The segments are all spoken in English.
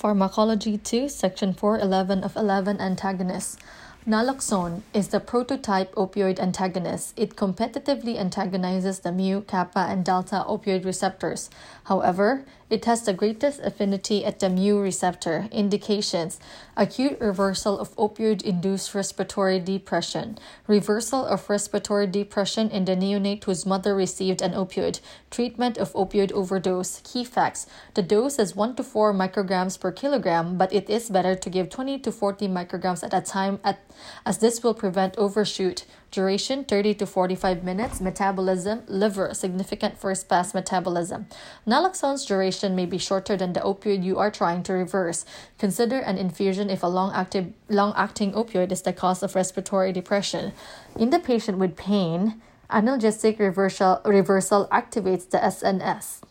Pharmacology 2, Section 411 of 11 Antagonists. Naloxone is the prototype opioid antagonist. It competitively antagonizes the mu, kappa, and delta opioid receptors. However, it has the greatest affinity at the mu receptor. Indications acute reversal of opioid induced respiratory depression, reversal of respiratory depression in the neonate whose mother received an opioid, treatment of opioid overdose. Key facts the dose is 1 to 4 micrograms per kilogram, but it is better to give 20 to 40 micrograms at a time at, as this will prevent overshoot. Duration 30 to 45 minutes. Metabolism liver, significant first pass metabolism. Naloxone's duration may be shorter than the opioid you are trying to reverse. Consider an infusion if a long active long acting opioid is the cause of respiratory depression. In the patient with pain, analgesic reversal, reversal activates the SNS.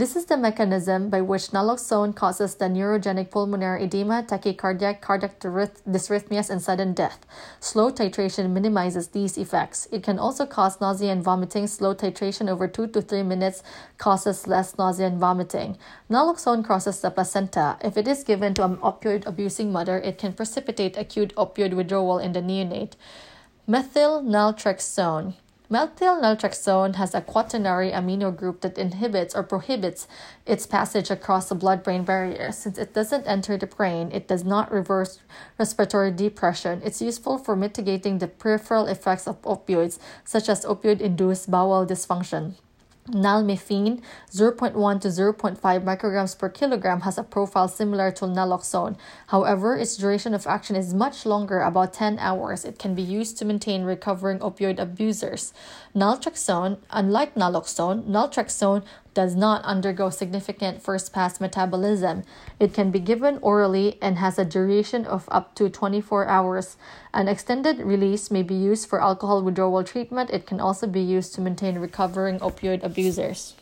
This is the mechanism by which naloxone causes the neurogenic pulmonary edema, tachycardia, cardiac dysrhythmias, and sudden death. Slow titration minimizes these effects. It can also cause nausea and vomiting. Slow titration over 2 to 3 minutes causes less nausea and vomiting. Naloxone crosses the placenta. If it is given to an opioid abusing mother, it can precipitate acute opioid withdrawal in the neonate. Methyl naltrexone. Methyl naltrexone has a quaternary amino group that inhibits or prohibits its passage across the blood brain barrier. Since it doesn't enter the brain, it does not reverse respiratory depression. It's useful for mitigating the peripheral effects of opioids, such as opioid induced bowel dysfunction. Nalmefene 0.1 to 0.5 micrograms per kilogram has a profile similar to naloxone. However, its duration of action is much longer, about 10 hours. It can be used to maintain recovering opioid abusers. Naltrexone, unlike naloxone, naltrexone does not undergo significant first pass metabolism. It can be given orally and has a duration of up to 24 hours. An extended release may be used for alcohol withdrawal treatment. It can also be used to maintain recovering opioid abusers.